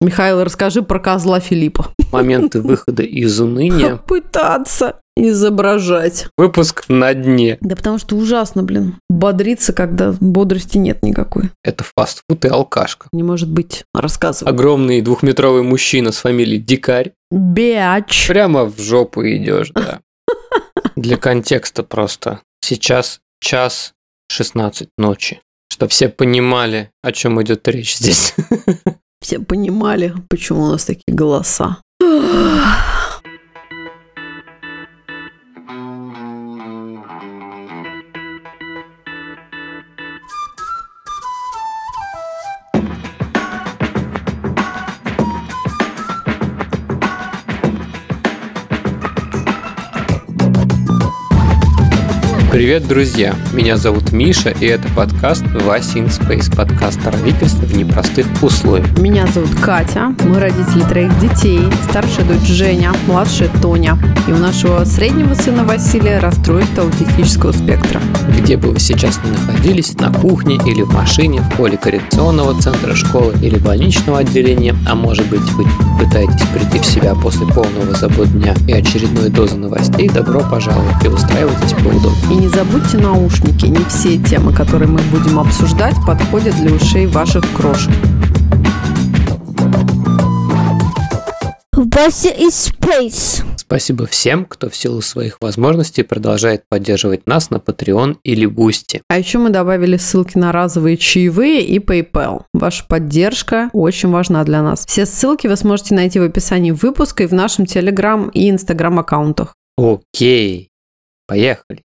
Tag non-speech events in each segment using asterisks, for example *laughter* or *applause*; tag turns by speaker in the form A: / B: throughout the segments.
A: Михаил, расскажи про козла Филиппа.
B: Моменты выхода из уныния. *laughs*
A: Пытаться изображать.
B: Выпуск на дне.
A: Да потому что ужасно, блин. Бодриться, когда бодрости нет никакой.
B: Это фастфуд и алкашка.
A: Не может быть. Рассказывай.
B: Огромный двухметровый мужчина с фамилией Дикарь.
A: Биач.
B: Прямо в жопу идешь, да. *laughs* Для контекста просто. Сейчас час 16 ночи. Чтобы все понимали, о чем идет речь здесь. *laughs*
A: Все понимали, почему у нас такие голоса.
B: Привет, друзья! Меня зовут Миша, и это подкаст Вася in Space, подкаст о родительстве в непростых условиях.
A: Меня зовут Катя, мы родители троих детей, старшая дочь Женя, младшая Тоня. И у нашего среднего сына Василия расстройство аутистического спектра.
B: Где бы вы сейчас ни находились, на кухне или в машине, в поле коррекционного центра школы или больничного отделения, а может быть вы пытаетесь прийти в себя после полного забот дня и очередной дозы новостей, добро пожаловать и устраивайтесь поудобнее.
A: И не забудьте наушники, не все темы, которые мы будем обсуждать, подходят для ушей ваших крошек.
C: Вася из Space.
B: Спасибо всем, кто в силу своих возможностей продолжает поддерживать нас на Patreon или Boosty.
A: А еще мы добавили ссылки на разовые чаевые и PayPal. Ваша поддержка очень важна для нас. Все ссылки вы сможете найти в описании выпуска и в нашем Telegram и Instagram аккаунтах.
B: Окей, поехали.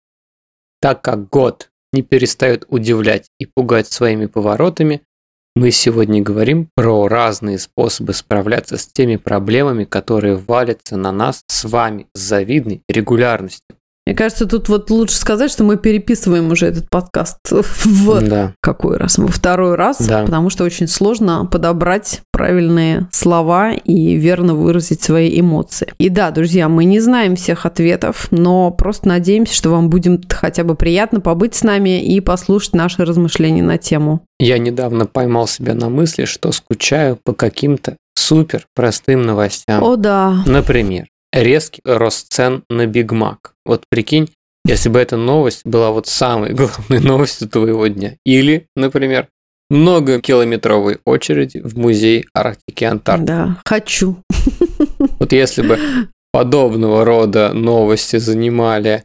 B: Так как год не перестает удивлять и пугать своими поворотами, мы сегодня говорим про разные способы справляться с теми проблемами, которые валятся на нас с вами с завидной регулярностью.
A: Мне кажется, тут вот лучше сказать, что мы переписываем уже этот подкаст *laughs* в
B: Да.
A: какой раз? Во второй раз,
B: Да.
A: потому что очень сложно подобрать правильные слова и верно выразить свои эмоции. И да, друзья, мы не знаем всех ответов, но просто надеемся, что вам будет хотя бы приятно побыть с нами и послушать наши размышления на тему.
B: Я недавно поймал себя на мысли, что скучаю по каким-то супер простым новостям.
A: О да,
B: Например, резкий рост цен на Биг Мак. Вот прикинь, если бы эта новость была вот самой *laughs* главной новостью твоего дня. Или, например, многокилометровой очереди в музей Арктики и Антарктики.
A: да, хочу. *laughs*
B: Вот если бы подобного рода новости занимали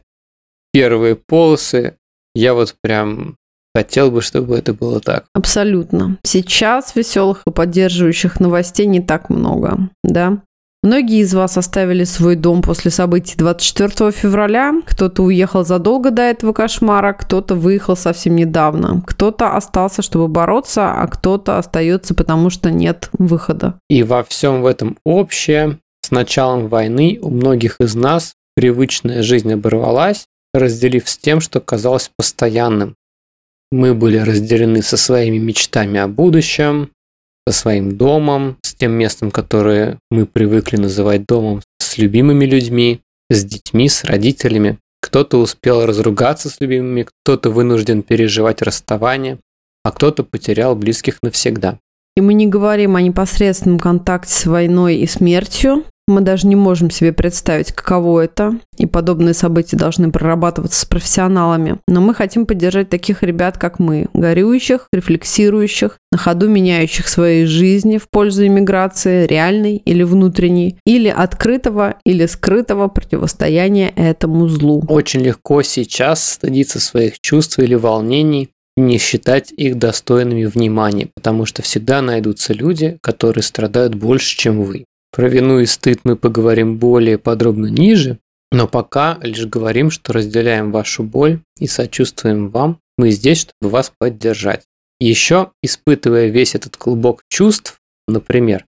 B: первые полосы, я вот прям хотел бы, чтобы это было так.
A: Абсолютно. Сейчас веселых и поддерживающих новостей не так много, да? Многие из вас оставили свой дом после событий 24 февраля. Кто-то уехал задолго до этого кошмара, кто-то выехал совсем недавно. Кто-то остался, чтобы бороться, а кто-то остается, потому что нет выхода.
B: И во всем в этом общее, с началом войны у многих из нас привычная жизнь оборвалась, разделив с тем, что казалось постоянным. Мы были разделены со своими мечтами о будущем, со своим домом, с тем местом, которое мы привыкли называть домом, с любимыми людьми, с детьми, с родителями. Кто-то успел разругаться с любимыми, кто-то вынужден переживать расставание, а кто-то потерял близких навсегда.
A: И мы не говорим о непосредственном контакте с войной и смертью. Мы даже не можем себе представить, каково это. И подобные события должны прорабатываться с профессионалами. Но мы хотим поддержать таких ребят, как мы. Горюющих, рефлексирующих, на ходу меняющих свои жизни в пользу иммиграции, реальной или внутренней, или открытого или скрытого противостояния этому злу.
B: Очень легко сейчас стыдиться своих чувств или волнений не считать их достойными внимания, потому что всегда найдутся люди, которые страдают больше, чем вы. Про вину и стыд мы поговорим более подробно ниже, но пока лишь говорим, что разделяем вашу боль и сочувствуем вам. Мы здесь, чтобы вас поддержать. Еще, испытывая весь этот клубок чувств, например,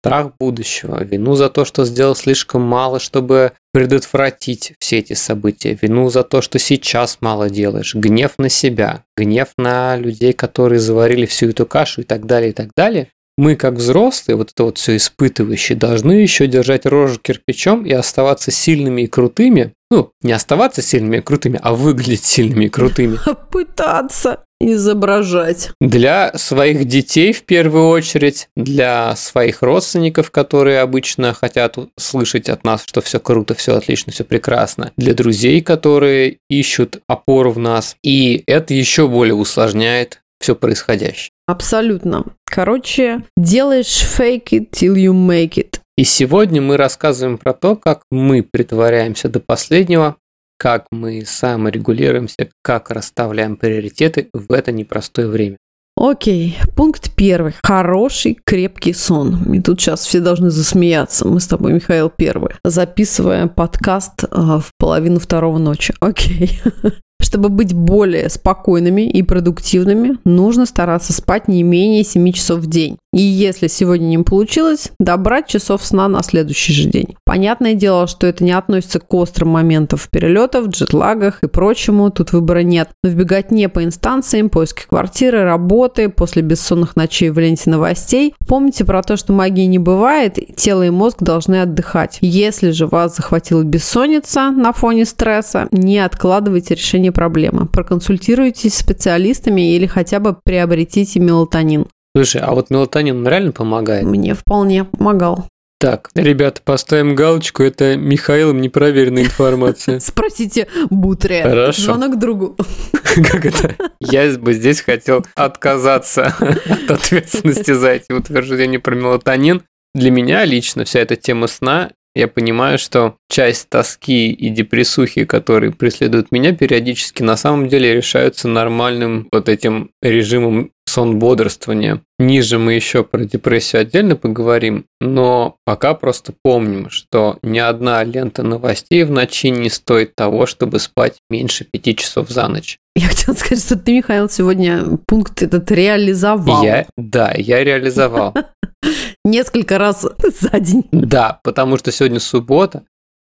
B: страх будущего, вину за то, что сделал слишком мало, чтобы предотвратить все эти события, вину за то, что сейчас мало делаешь, гнев на себя, гнев на людей, которые заварили всю эту кашу и так далее, и так далее. Мы, как взрослые, вот это вот все испытывающие, должны еще держать рожу кирпичом и оставаться сильными и крутыми. Ну, не оставаться сильными и крутыми, а выглядеть сильными и крутыми. *laughs*
A: Пытаться. изображать.
B: Для своих детей в первую очередь, для своих родственников, которые обычно хотят слышать от нас, что все круто, все отлично, все прекрасно. Для друзей, которые ищут опору в нас. И это еще более усложняет все происходящее.
A: Абсолютно. Короче, делаешь fake it till you make it.
B: И сегодня мы рассказываем про то, как мы притворяемся до последнего, как мы саморегулируемся, как расставляем приоритеты в это непростое время.
A: Окей, пункт первый. Хороший, крепкий сон. И тут сейчас все должны засмеяться. Мы с тобой, Михаил, первый. Записываем подкаст э, в половину второго ночи. Окей. *laughs* Чтобы быть более спокойными и продуктивными, нужно стараться спать не менее 7 часов в день. И если сегодня не получилось, добрать часов сна на следующий же день. Понятное дело, что это не относится к острым моментам перелетов, джетлагах и прочему, тут выбора нет. Но вбегать не по инстанциям, поиски квартиры, работы, после бессонных ночей в ленте новостей. Помните про то, что магии не бывает, тело и мозг должны отдыхать. Если же вас захватила бессонница на фоне стресса, не откладывайте решение проблемы. Проконсультируйтесь с специалистами или хотя бы приобретите мелатонин.
B: Слушай, а вот мелатонин реально помогает?
A: Мне вполне помогал.
B: Так, ребята, поставим галочку, это Михаилом непроверенная информация. *laughs*
A: Спросите Бутрия.
B: Хорошо.
A: Звонок другу. *laughs*
B: Как это? Я бы здесь хотел отказаться *laughs* от ответственности за эти утверждения про мелатонин. Для меня лично вся эта тема сна я понимаю, что часть тоски и депрессухи, которые преследуют меня периодически, на самом деле решаются нормальным вот этим режимом сон бодрствования. Ниже мы еще про депрессию отдельно поговорим, но пока просто помним, что ни одна лента новостей в ночи не стоит того, чтобы спать меньше пяти часов за ночь.
A: Я хотела сказать, что ты, Михаил, сегодня пункт этот реализовал.
B: Я, да, я реализовал. *laughs*
A: Несколько раз за день.
B: Да, потому что сегодня суббота,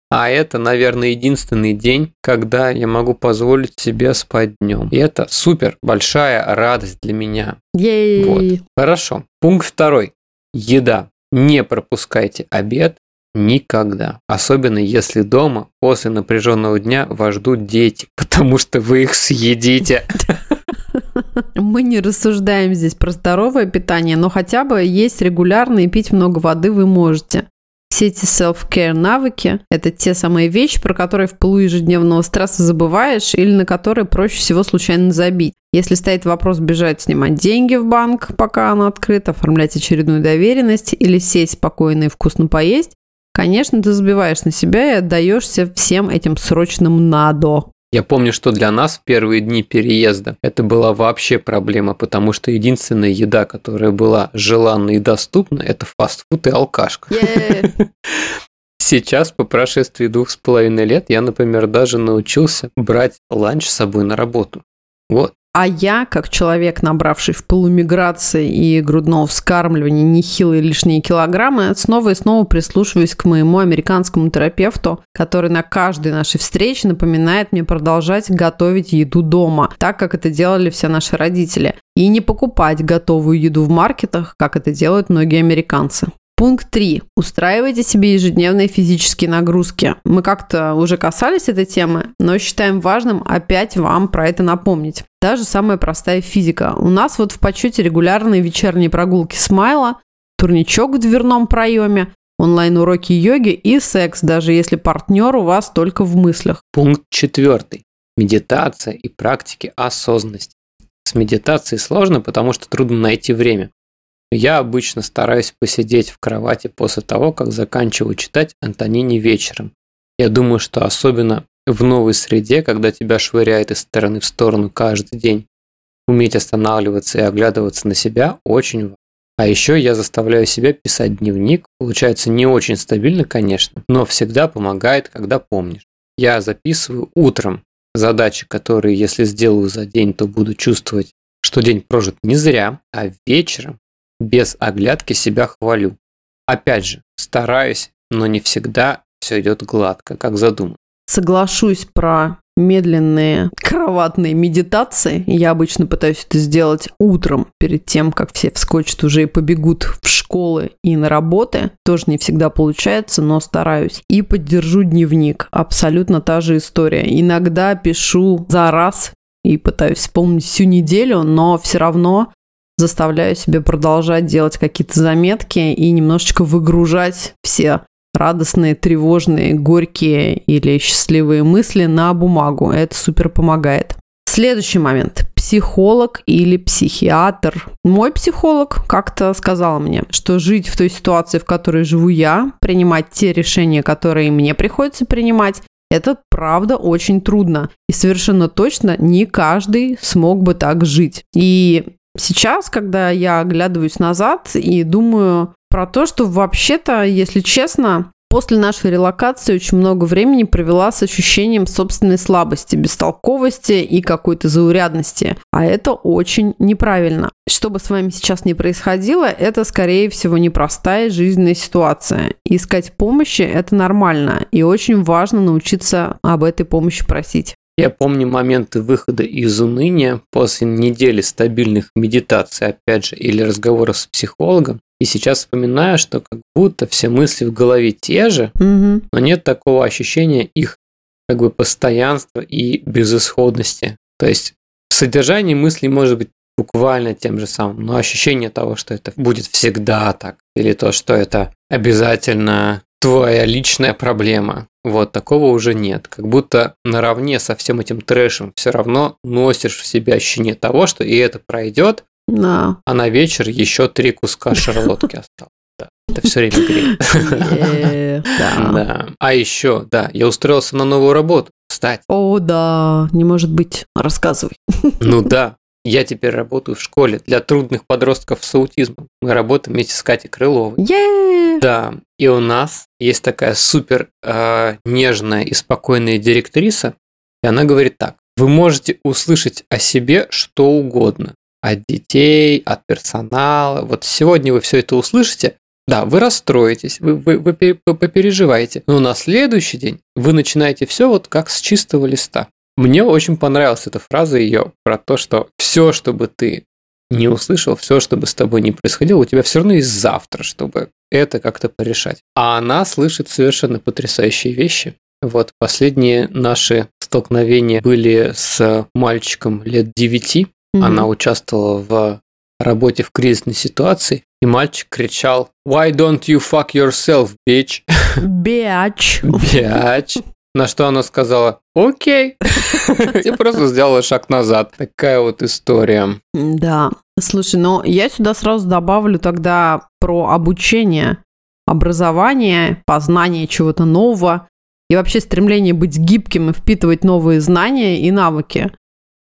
B: а это, наверное, единственный день, когда я могу позволить себе спать днем. И это супер большая радость для меня.
A: Ей.
B: Вот. Хорошо. Пункт второй. Еда. Не пропускайте обед никогда. Особенно если дома после напряженного дня вас ждут дети, *laughs* потому что вы их съедите.
A: Мы не рассуждаем здесь про здоровое питание, но хотя бы есть регулярно и пить много воды вы можете. Все эти self-care навыки – это те самые вещи, про которые в пылу ежедневного стресса забываешь или на которые проще всего случайно забить. Если стоит вопрос бежать снимать деньги в банк, пока оно открыто, оформлять очередную доверенность или сесть спокойно и вкусно поесть, конечно, ты забиваешь на себя и отдаешься всем этим срочным надо.
B: Я помню, что для нас в первые дни переезда это была вообще проблема, потому что единственная еда, которая была желанна и доступна, это фастфуд и алкашка.
A: Yeah. *laughs*
B: Сейчас, по прошествии двух с половиной лет, я, например, даже научился брать ланч с собой на работу. Вот.
A: А я, как человек, набравший в полумиграции и грудного вскармливания нехилые лишние килограммы, снова и снова прислушиваюсь к моему американскому терапевту, который на каждой нашей встрече напоминает мне продолжать готовить еду дома, так как это делали все наши родители, и не покупать готовую еду в маркетах, как это делают многие американцы. Пункт 3. Устраивайте себе ежедневные физические нагрузки. Мы как-то уже касались этой темы, но считаем важным опять вам про это напомнить. Даже самая простая физика. У нас вот в почете регулярные вечерние прогулки смайла, турничок в дверном проеме, онлайн-уроки йоги и секс, даже если партнер у вас только в мыслях.
B: Пункт четвертый. Медитация и практики осознанности. С медитацией сложно, потому что трудно найти время. Я обычно стараюсь посидеть в кровати после того, как заканчиваю читать Антонини вечером. Я думаю, что особенно в новой среде, когда тебя швыряет из стороны в сторону каждый день, уметь останавливаться и оглядываться на себя очень важно. А еще я заставляю себя писать дневник. Получается не очень стабильно, конечно, но всегда помогает, когда помнишь. Я записываю утром задачи, которые, если сделаю за день, то буду чувствовать, что день прожит не зря, а вечером без оглядки себя хвалю. Опять же, стараюсь, но не всегда все идет гладко, как задумано.
A: Соглашусь про медленные кроватные медитации. Я обычно пытаюсь это сделать утром, перед тем, как все вскочат уже и побегут в школы и на работы. Тоже не всегда получается, но стараюсь. И поддержу дневник. Абсолютно та же история. Иногда пишу за раз и пытаюсь вспомнить всю неделю, но все равно заставляю себя продолжать делать какие-то заметки и немножечко выгружать все радостные, тревожные, горькие или счастливые мысли на бумагу. Это супер помогает. Следующий момент. Психолог или психиатр. Мой психолог как-то сказал мне, что жить в той ситуации, в которой живу я, принимать те решения, которые мне приходится принимать, это правда очень трудно. И совершенно точно не каждый смог бы так жить. И сейчас, когда я оглядываюсь назад и думаю про то, что вообще-то, если честно, После нашей релокации очень много времени провела с ощущением собственной слабости, бестолковости и какой-то заурядности. А это очень неправильно. Что бы с вами сейчас ни происходило, это, скорее всего, непростая жизненная ситуация. Искать помощи – это нормально. И очень важно научиться об этой помощи просить.
B: Я помню моменты выхода из уныния после недели стабильных медитаций, опять же, или разговоров с психологом, и сейчас вспоминаю, что как будто все мысли в голове те же,
A: угу.
B: но нет такого ощущения их как бы постоянства и безысходности. То есть содержание мыслей может быть буквально тем же самым, но ощущение того, что это будет всегда так, или то, что это обязательно твоя личная проблема, вот такого уже нет. Как будто наравне со всем этим трэшем все равно носишь в себе ощущение того, что и это пройдет,
A: да.
B: А на вечер еще три куска шарлотки осталось. Да, это все время греет. *laughs* Да. А еще, да, я устроился на новую работу. Кстати.
A: О, да, не может быть. Рассказывай.
B: Ну да, я теперь работаю в школе для трудных подростков с аутизмом. Мы работаем вместе с Катей Крыловой.
A: Yeah.
B: Да, и у нас есть такая супер э, нежная и спокойная директриса, и она говорит так. Вы можете услышать о себе что угодно от детей, от персонала. Вот сегодня вы все это услышите, да, вы расстроитесь, вы, вы, вы, вы попереживаете, но на следующий день вы начинаете все вот как с чистого листа. Мне очень понравилась эта фраза ее про то, что все, что бы ты не услышал, все, что бы с тобой не происходило, у тебя все равно есть завтра, чтобы это как-то порешать. А она слышит совершенно потрясающие вещи. Вот последние наши столкновения были с мальчиком лет 9, Mm-hmm. Она участвовала в работе в кризисной ситуации, и мальчик кричал «Why don't you fuck yourself, bitch?»
A: Bitch.
B: Bitch. На что она сказала «Окей». *laughs* И просто сделала шаг назад. Такая вот история.
A: Да. Слушай, ну я сюда сразу добавлю тогда про обучение, образование, познание чего-то нового и вообще стремление быть гибким и впитывать новые знания и навыки.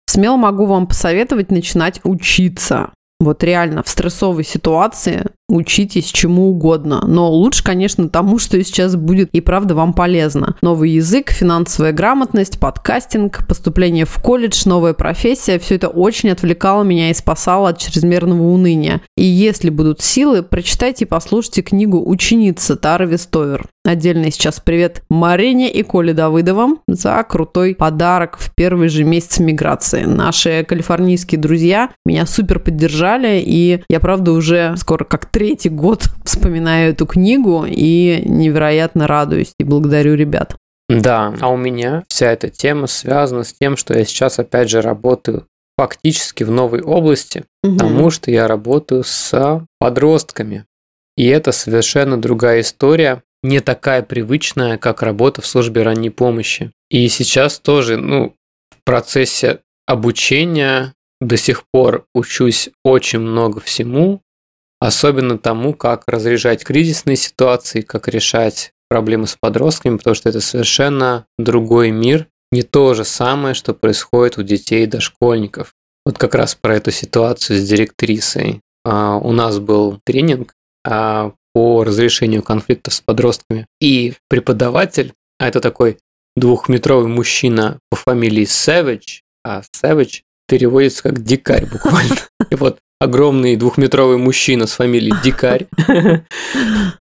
A: Смело могу вам посоветовать начинать учиться. Вот реально в стрессовой ситуации учитесь чему угодно. Но лучше, конечно, тому, что сейчас будет и правда вам полезно. Новый язык, финансовая грамотность, подкастинг, поступление в колледж, новая профессия – все это очень отвлекало меня и спасало от чрезмерного уныния. И если будут силы, прочитайте и послушайте книгу «Ученица» Тары Вестовер. Отдельный сейчас привет Марине и Коле Давыдовым за крутой подарок в первый же месяц миграции. Наши калифорнийские друзья меня супер поддержали, и я, правда, уже скоро как третий год вспоминаю эту книгу и невероятно радуюсь и благодарю ребят.
B: Да, а у меня вся эта тема связана с тем, что я сейчас опять же работаю фактически в новой области, угу. потому что я работаю с подростками. И это совершенно другая история, не такая привычная, как работа в службе ранней помощи. И сейчас тоже, ну, в процессе обучения до сих пор учусь очень много всему, особенно тому, как разряжать кризисные ситуации, как решать проблемы с подростками, потому что это совершенно другой мир, не то же самое, что происходит у детей и дошкольников. Вот как раз про эту ситуацию с директрисой. А, у нас был тренинг а, по разрешению конфликтов с подростками. И преподаватель, а это такой двухметровый мужчина по фамилии Savage, а Savage переводится как дикарь буквально. *laughs* И вот огромный двухметровый мужчина с фамилией Дикарь, *laughs*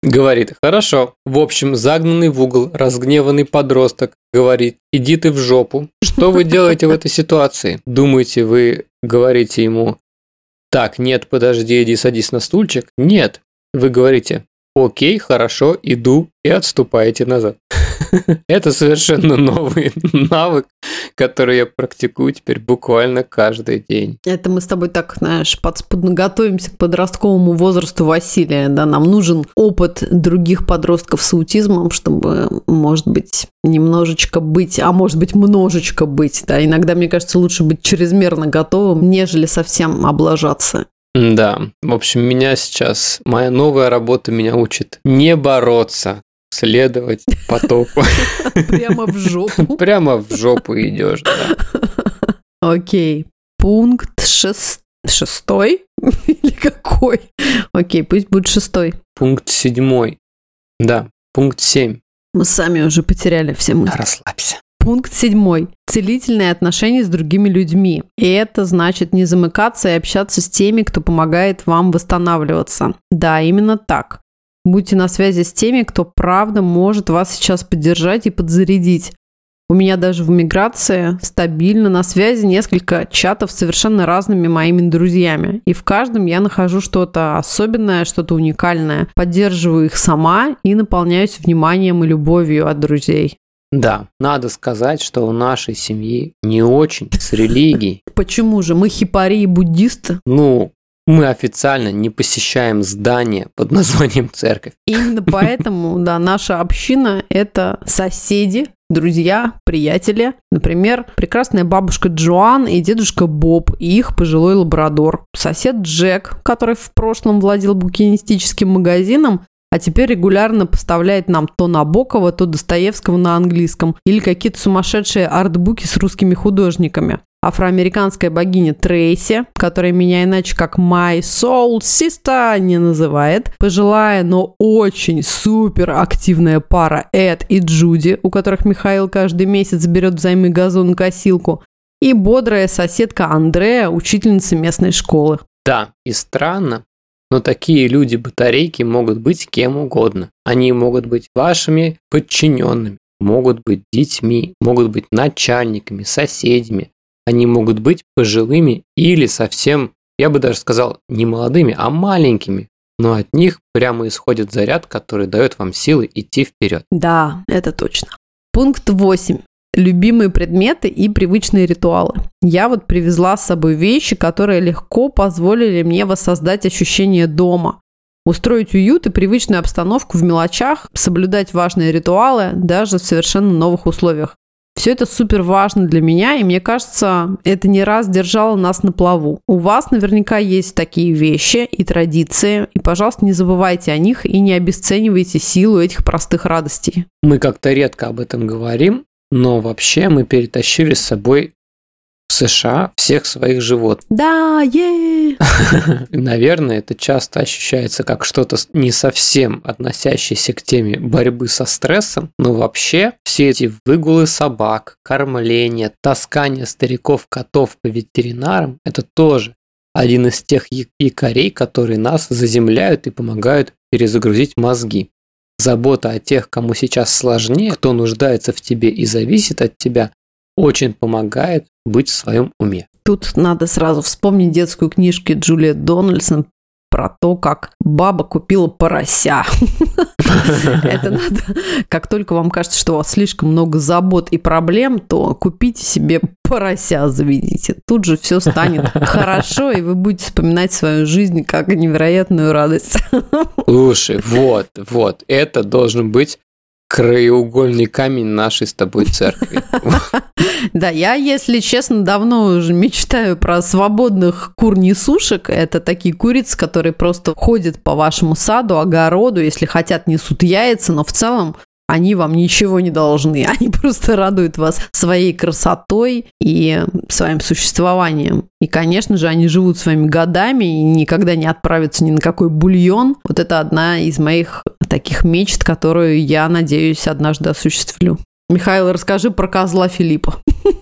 B: говорит, хорошо, в общем, загнанный в угол, разгневанный подросток говорит, иди ты в жопу. Что вы делаете в этой ситуации? Думаете, вы говорите ему, так, нет, подожди, иди садись на стульчик? Нет. Вы говорите, окей, хорошо, иду и отступаете назад. *laughs* Это совершенно новый *laughs* навык, который я практикую теперь буквально каждый день.
A: Это мы с тобой так, знаешь, подспудно готовимся к подростковому возрасту Василия. Да, нам нужен опыт других подростков с аутизмом, чтобы, может быть, немножечко быть, а может быть, множечко быть. Да, иногда, мне кажется, лучше быть чрезмерно готовым, нежели совсем облажаться.
B: Да, в общем, меня сейчас, моя новая работа меня учит не бороться, следовать потоку. *laughs*
A: Прямо в жопу. *laughs*
B: Прямо в жопу идешь, да. *laughs*
A: Окей. Пункт шест... шестой? Или какой? Окей, пусть будет шестой.
B: Пункт седьмой. Да, пункт семь.
A: Мы сами уже потеряли все мысли.
B: Расслабься.
A: Пункт седьмой. Целительные отношения с другими людьми. И это значит не замыкаться и общаться с теми, кто помогает вам восстанавливаться. Да, именно так. Будьте на связи с теми, кто правда может вас сейчас поддержать и подзарядить. У меня даже в миграции стабильно на связи несколько чатов с совершенно разными моими друзьями. И в каждом я нахожу что-то особенное, что-то уникальное. Поддерживаю их сама и наполняюсь вниманием и любовью от друзей.
B: Да, надо сказать, что у нашей семьи не очень с религией. *laughs*
A: Почему же? Мы хипари и буддисты?
B: Ну, мы официально не посещаем здание под названием церковь.
A: Именно поэтому, да, наша община – это соседи, друзья, приятели. Например, прекрасная бабушка Джоан и дедушка Боб и их пожилой лабрадор. Сосед Джек, который в прошлом владел букинистическим магазином, а теперь регулярно поставляет нам то Набокова, то Достоевского на английском или какие-то сумасшедшие артбуки с русскими художниками афроамериканская богиня Трейси, которая меня иначе как My Soul Sister не называет, пожилая, но очень супер активная пара Эд и Джуди, у которых Михаил каждый месяц берет взаймы газонокосилку, и бодрая соседка Андрея, учительница местной школы.
B: Да, и странно, но такие люди-батарейки могут быть кем угодно. Они могут быть вашими подчиненными, могут быть детьми, могут быть начальниками, соседями, они могут быть пожилыми или совсем, я бы даже сказал, не молодыми, а маленькими. Но от них прямо исходит заряд, который дает вам силы идти вперед.
A: Да, это точно. Пункт 8. Любимые предметы и привычные ритуалы. Я вот привезла с собой вещи, которые легко позволили мне воссоздать ощущение дома. Устроить уют и привычную обстановку в мелочах, соблюдать важные ритуалы даже в совершенно новых условиях. Все это супер важно для меня, и мне кажется, это не раз держало нас на плаву. У вас наверняка есть такие вещи и традиции, и, пожалуйста, не забывайте о них и не обесценивайте силу этих простых радостей.
B: Мы как-то редко об этом говорим, но вообще мы перетащили с собой США всех своих животных. *laughs*
A: Да, е
B: Наверное, это часто ощущается как что-то не совсем относящееся к теме борьбы со стрессом, но вообще все эти выгулы собак, кормление, таскание стариков котов по ветеринарам – это тоже один из тех якорей, которые нас заземляют и помогают перезагрузить мозги. Забота о тех, кому сейчас сложнее, кто нуждается в тебе и зависит от тебя, очень помогает быть в своем уме.
A: Тут надо сразу вспомнить детскую книжку Джулиет Дональдсон про то, как баба купила порося. *laughs* Это надо, как только вам кажется, что у вас слишком много забот и проблем, то купите себе порося, заведите. Тут же все станет *laughs* хорошо, и вы будете вспоминать свою жизнь как невероятную радость.
B: Слушай, вот, вот, это должен быть краеугольный камень нашей с тобой церкви. *laughs*
A: Да, я, если честно, давно уже мечтаю про свободных кур-несушек. Это такие курицы, которые просто ходят по вашему саду, огороду, если хотят, несут яйца, но в целом они вам ничего не должны. *laughs* Они просто радуют вас своей красотой и своим существованием. И, конечно же, они живут своими годами и никогда не отправятся ни на какой бульон. Вот это одна из моих таких мечт, которую я надеюсь однажды осуществлю. Михаил, расскажи про козла Филиппа.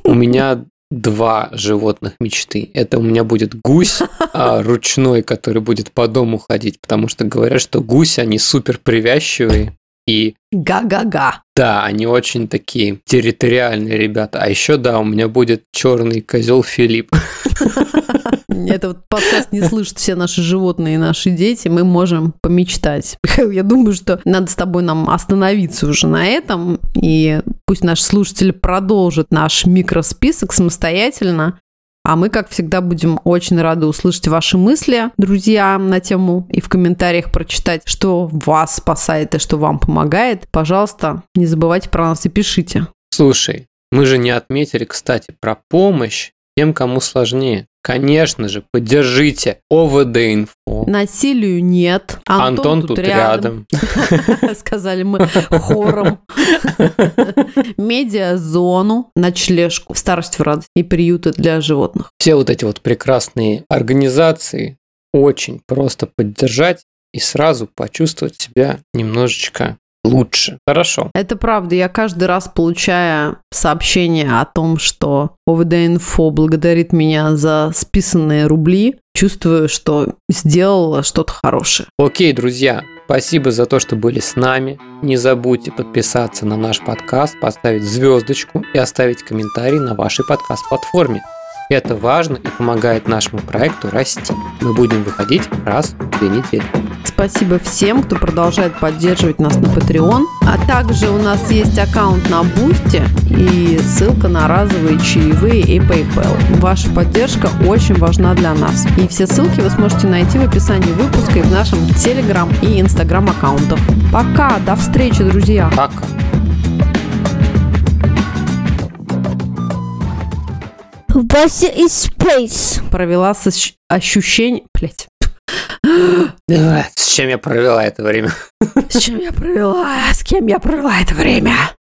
B: У меня два животных мечты. Это у меня будет гусь а, *laughs* ручной, который будет по дому ходить, потому что говорят, что гуси, они супер привязчивые, И
A: Га-га-га.
B: да, они очень такие территориальные ребята. А еще, да, у меня будет черный козел Филипп. *laughs*
A: Это вот подкаст не слышат все наши животные и наши дети, мы можем помечтать. Михаил, *laughs* я думаю, что надо с тобой нам остановиться уже на этом, и пусть наши слушатели продолжат наш микросписок самостоятельно, а мы, как всегда, будем очень рады услышать ваши мысли, друзья, на тему и в комментариях прочитать, что вас спасает и что вам помогает. Пожалуйста, не забывайте про нас и пишите.
B: Слушай, мы же не отметили, кстати, про помощь тем, кому сложнее. Конечно же, поддержите ОВД-инфо.
A: Насилию нет.
B: Антон, тут рядом. *laughs*
A: Сказали мы хором. *laughs* Медиазону, ночлежку, старость в радость и приюты для животных.
B: Все вот эти вот прекрасные организации очень просто поддержать и сразу почувствовать себя немножечко лучше. Хорошо.
A: Это правда. Я каждый раз, получая сообщение о том, что ОВД-инфо благодарит меня за списанные рубли, чувствую, что сделала что-то хорошее.
B: Окей, друзья, спасибо за то, что были с нами. Не забудьте подписаться на наш подкаст, поставить звездочку и оставить комментарий на вашей подкаст-платформе. Это важно и помогает нашему проекту расти. Мы будем выходить раз в две недели.
A: Спасибо всем, кто продолжает поддерживать нас на Patreon. А также у нас есть аккаунт на Boosty и ссылка на разовые чаевые и PayPal. Ваша поддержка очень важна для нас. И все ссылки вы сможете найти в описании выпуска и в нашем Telegram и Instagram аккаунтах. Пока, до встречи, друзья!
B: Пока.
C: В базе is space.
A: Провела с ощ- ощущением... Блять.
B: С чем я провела это время?
A: С чем я провела? С кем я провела это время?